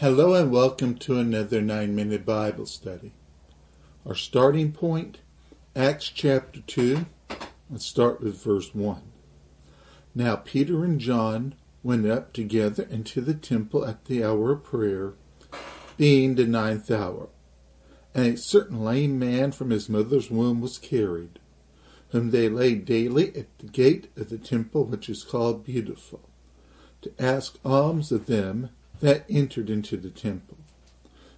Hello and welcome to another nine minute Bible study. Our starting point, Acts chapter 2. Let's start with verse 1. Now Peter and John went up together into the temple at the hour of prayer, being the ninth hour. And a certain lame man from his mother's womb was carried, whom they laid daily at the gate of the temple which is called Beautiful, to ask alms of them that entered into the temple,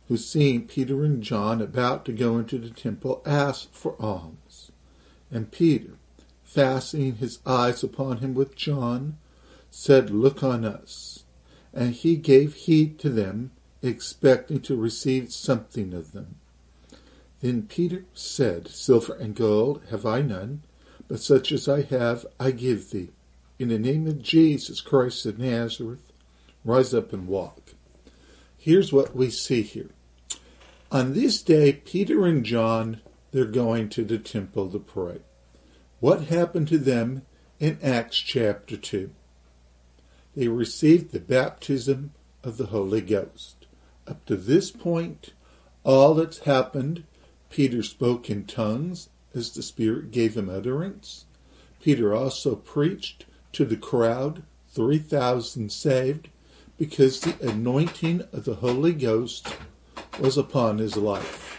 who seeing Peter and John about to go into the temple asked for alms. And Peter, fastening his eyes upon him with John, said, Look on us. And he gave heed to them, expecting to receive something of them. Then Peter said, Silver and gold have I none, but such as I have I give thee. In the name of Jesus Christ of Nazareth, rise up and walk. Here's what we see here. On this day, Peter and John, they're going to the temple to pray. What happened to them in Acts chapter 2? They received the baptism of the Holy Ghost. Up to this point, all that's happened, Peter spoke in tongues as the Spirit gave him utterance. Peter also preached to the crowd, 3,000 saved, because the anointing of the Holy Ghost was upon his life.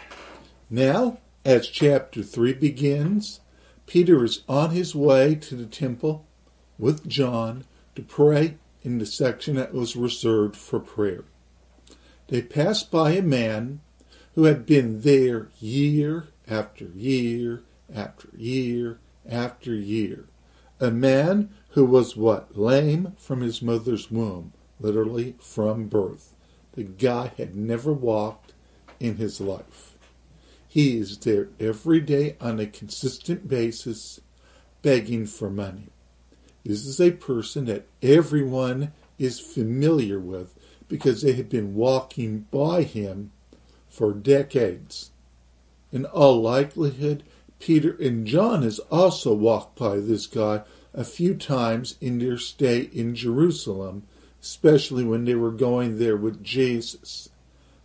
Now, as chapter 3 begins, Peter is on his way to the temple with John to pray in the section that was reserved for prayer. They passed by a man who had been there year after year after year after year. A man who was what? Lame from his mother's womb literally from birth. The guy had never walked in his life. He is there every day on a consistent basis begging for money. This is a person that everyone is familiar with because they have been walking by him for decades. In all likelihood, Peter and John has also walked by this guy a few times in their stay in Jerusalem especially when they were going there with Jesus.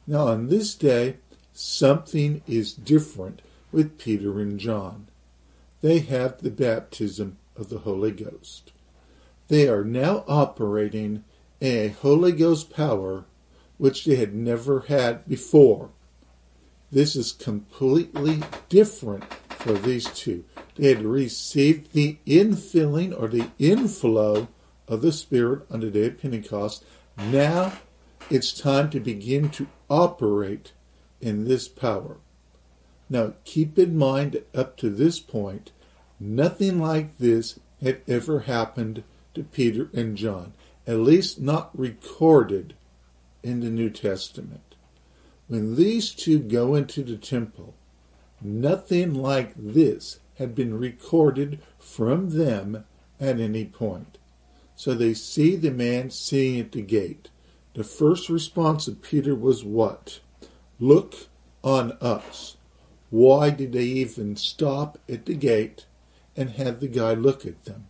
Now, on this day, something is different with Peter and John. They have the baptism of the Holy Ghost. They are now operating in a Holy Ghost power which they had never had before. This is completely different for these two. They had received the infilling or the inflow of the Spirit on the day of Pentecost. Now it's time to begin to operate in this power. Now keep in mind that up to this point, nothing like this had ever happened to Peter and John, at least not recorded in the New Testament. When these two go into the temple, nothing like this had been recorded from them at any point. So they see the man sitting at the gate. The first response of Peter was what? Look on us. Why did they even stop at the gate and have the guy look at them?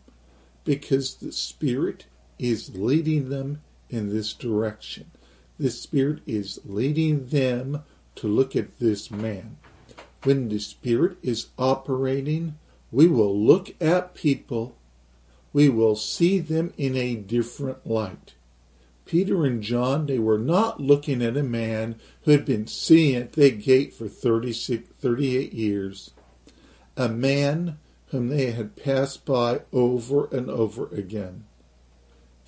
Because the Spirit is leading them in this direction. The Spirit is leading them to look at this man. When the Spirit is operating, we will look at people we will see them in a different light. Peter and John, they were not looking at a man who had been sitting at the gate for 36, 38 years, a man whom they had passed by over and over again.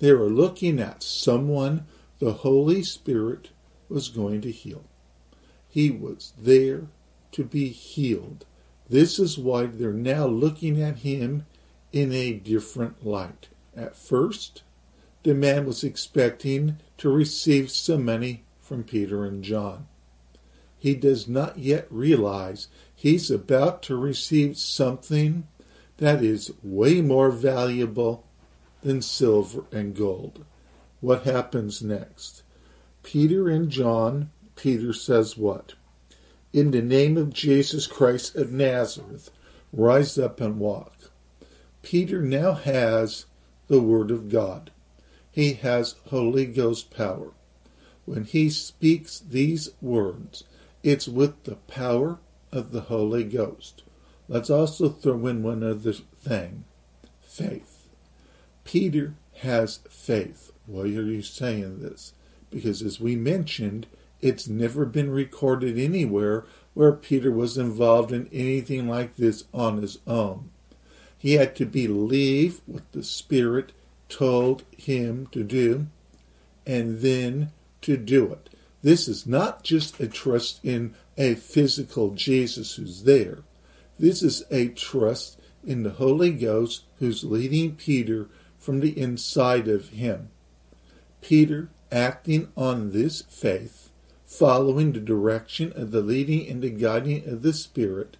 They were looking at someone the Holy Spirit was going to heal. He was there to be healed. This is why they're now looking at him in a different light. At first, the man was expecting to receive some money from Peter and John. He does not yet realize he's about to receive something that is way more valuable than silver and gold. What happens next? Peter and John, Peter says what? In the name of Jesus Christ of Nazareth, rise up and walk. Peter now has the Word of God. He has Holy Ghost power. when he speaks these words, it's with the power of the Holy Ghost. Let's also throw in one other thing faith. Peter has faith. Why are you saying this? Because as we mentioned, it's never been recorded anywhere where Peter was involved in anything like this on his own. He had to believe what the Spirit told him to do and then to do it. This is not just a trust in a physical Jesus who's there. This is a trust in the Holy Ghost who's leading Peter from the inside of him. Peter, acting on this faith, following the direction of the leading and the guiding of the Spirit,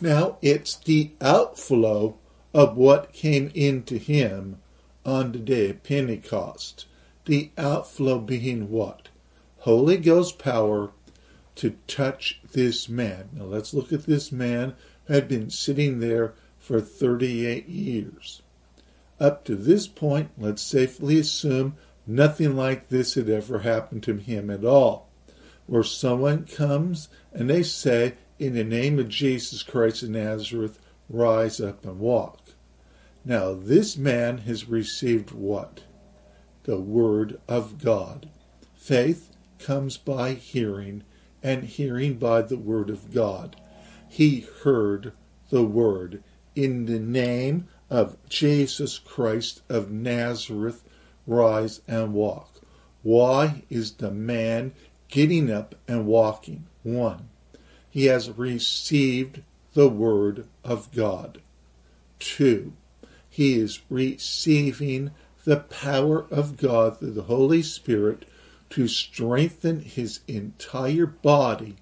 now it's the outflow of what came into him on the day of Pentecost. The outflow being what? Holy Ghost power to touch this man. Now let's look at this man who had been sitting there for 38 years. Up to this point, let's safely assume nothing like this had ever happened to him at all. Where someone comes and they say, In the name of Jesus Christ of Nazareth, rise up and walk. Now, this man has received what? The Word of God. Faith comes by hearing, and hearing by the Word of God. He heard the Word in the name of Jesus Christ of Nazareth, rise and walk. Why is the man getting up and walking? One, he has received the Word of God. Two, he is receiving the power of God through the Holy Spirit to strengthen his entire body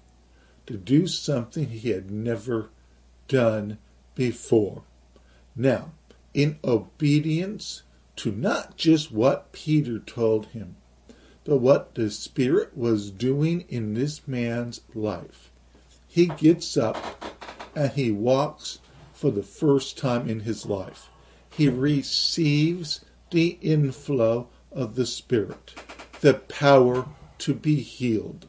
to do something he had never done before. Now, in obedience to not just what Peter told him, but what the Spirit was doing in this man's life, he gets up and he walks for the first time in his life he receives the inflow of the Spirit, the power to be healed.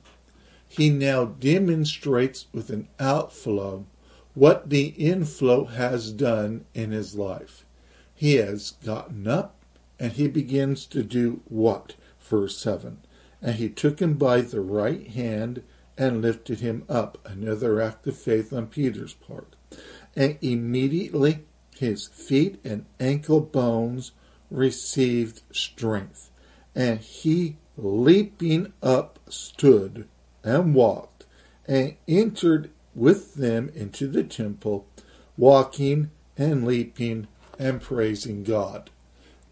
He now demonstrates with an outflow what the inflow has done in his life. He has gotten up and he begins to do what? Verse 7. And he took him by the right hand and lifted him up. Another act of faith on Peter's part. And immediately his feet and ankle bones received strength, and he leaping up stood and walked, and entered with them into the temple, walking and leaping and praising God.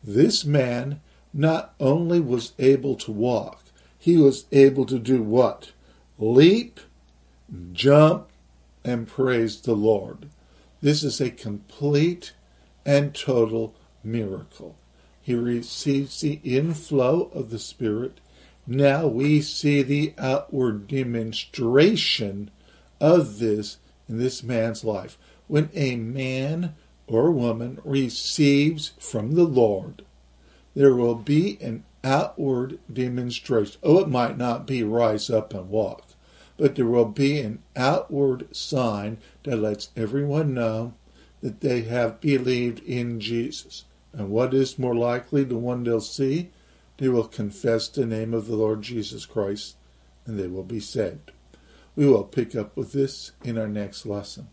This man not only was able to walk, he was able to do what? Leap, jump, and praise the Lord. This is a complete and total miracle. He receives the inflow of the Spirit. Now we see the outward demonstration of this in this man's life. When a man or woman receives from the Lord, there will be an outward demonstration. Oh, it might not be rise up and walk but there will be an outward sign that lets everyone know that they have believed in Jesus. And what is more likely the one they'll see? They will confess the name of the Lord Jesus Christ and they will be saved. We will pick up with this in our next lesson.